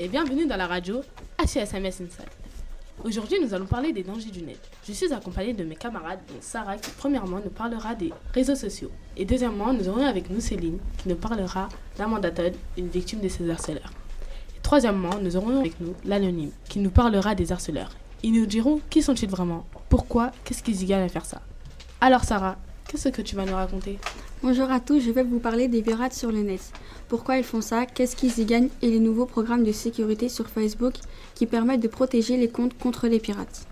et bienvenue dans la radio HSMS Inside. Aujourd'hui, nous allons parler des dangers du net. Je suis accompagnée de mes camarades, dont Sarah, qui premièrement nous parlera des réseaux sociaux. Et deuxièmement, nous aurons avec nous Céline, qui nous parlera d'Amanda Todd, une victime de ces harceleurs. Et troisièmement, nous aurons avec nous l'anonyme, qui nous parlera des harceleurs. Ils nous diront qui sont-ils vraiment, pourquoi, qu'est-ce qu'ils y gagnent à faire ça. Alors Sarah, qu'est-ce que tu vas nous raconter? Bonjour à tous, je vais vous parler des pirates sur le net. Pourquoi ils font ça, qu'est-ce qu'ils y gagnent? Et les nouveaux programmes de sécurité sur Facebook qui permettent de protéger les comptes contre les pirates.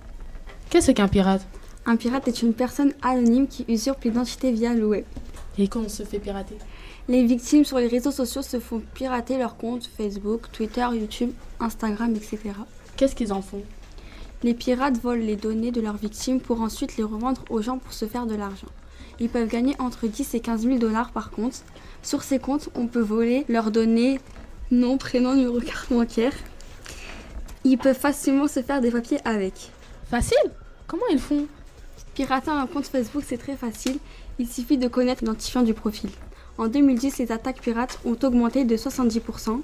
Qu'est-ce qu'un pirate? Un pirate est une personne anonyme qui usurpe l'identité via le web. Et quand on se fait pirater? Les victimes sur les réseaux sociaux se font pirater leurs comptes Facebook, Twitter, YouTube, Instagram, etc. Qu'est-ce qu'ils en font? Les pirates volent les données de leurs victimes pour ensuite les revendre aux gens pour se faire de l'argent. Ils peuvent gagner entre 10 et 15 000 dollars par compte. Sur ces comptes, on peut voler leurs données, nom, prénom, numéro carte bancaire. Ils peuvent facilement se faire des papiers avec. Facile? Comment ils font? Pirater un compte Facebook, c'est très facile. Il suffit de connaître l'identifiant du profil. En 2010, les attaques pirates ont augmenté de 70%.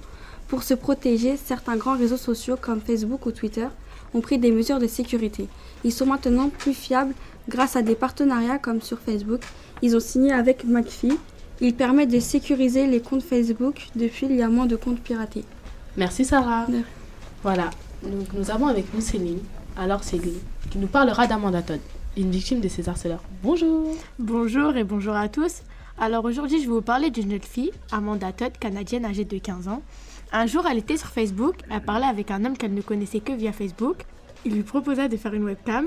Pour se protéger, certains grands réseaux sociaux comme Facebook ou Twitter ont pris des mesures de sécurité. Ils sont maintenant plus fiables grâce à des partenariats comme sur Facebook. Ils ont signé avec McAfee. Ils permettent de sécuriser les comptes Facebook. Depuis, il y a moins de comptes piratés. Merci Sarah. Voilà, donc nous avons avec nous Céline. Alors Céline, qui nous parlera d'Amanda Todd, une victime de ces harceleurs. Bonjour Bonjour et bonjour à tous. Alors aujourd'hui, je vais vous parler d'une jeune fille, Amanda Todd, canadienne âgée de 15 ans. Un jour, elle était sur Facebook, elle parlait avec un homme qu'elle ne connaissait que via Facebook. Il lui proposa de faire une webcam.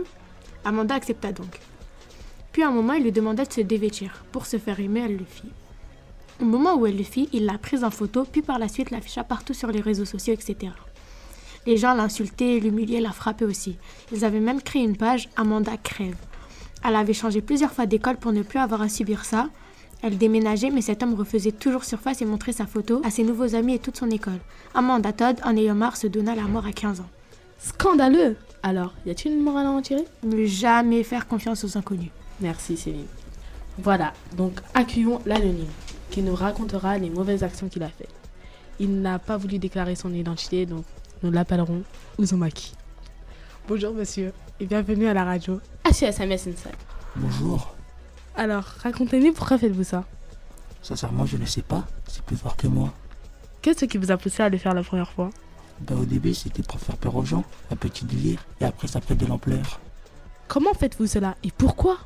Amanda accepta donc. Puis à un moment, il lui demanda de se dévêtir. Pour se faire aimer, elle le fit. Au moment où elle le fit, il l'a prise en photo, puis par la suite l'afficha partout sur les réseaux sociaux, etc. Les gens l'insultaient, l'humiliaient, la frappaient aussi. Ils avaient même créé une page Amanda crève. Elle avait changé plusieurs fois d'école pour ne plus avoir à subir ça. Elle déménageait, mais cet homme refaisait toujours surface et montrait sa photo à ses nouveaux amis et toute son école. Amanda Todd, en ayant marre, se donna la mort à 15 ans. Scandaleux Alors, y a-t-il une morale à en tirer? Ne jamais faire confiance aux inconnus. Merci Céline. Voilà, donc accueillons l'anonyme, qui nous racontera les mauvaises actions qu'il a faites. Il n'a pas voulu déclarer son identité, donc nous l'appellerons Uzumaki. Bonjour monsieur, et bienvenue à la radio HSMS Inside. Bonjour. Alors, racontez-nous pourquoi faites-vous ça? Sincèrement, je ne sais pas. C'est plus fort que moi. Qu'est-ce qui vous a poussé à le faire la première fois? Ben, au début, c'était pour faire peur aux gens, un petit délire, et après, ça prend de l'ampleur. Comment faites-vous cela? Et pourquoi?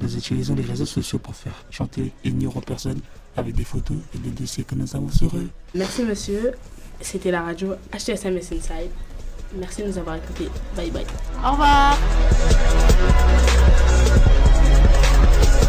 Nous utilisons les réseaux sociaux pour faire chanter et nuire aux personnes avec des photos et des dossiers que nous avons sur eux. Merci monsieur. C'était la radio HSMS Inside. Merci de nous avoir écoutés. Bye bye. Au revoir Yeah.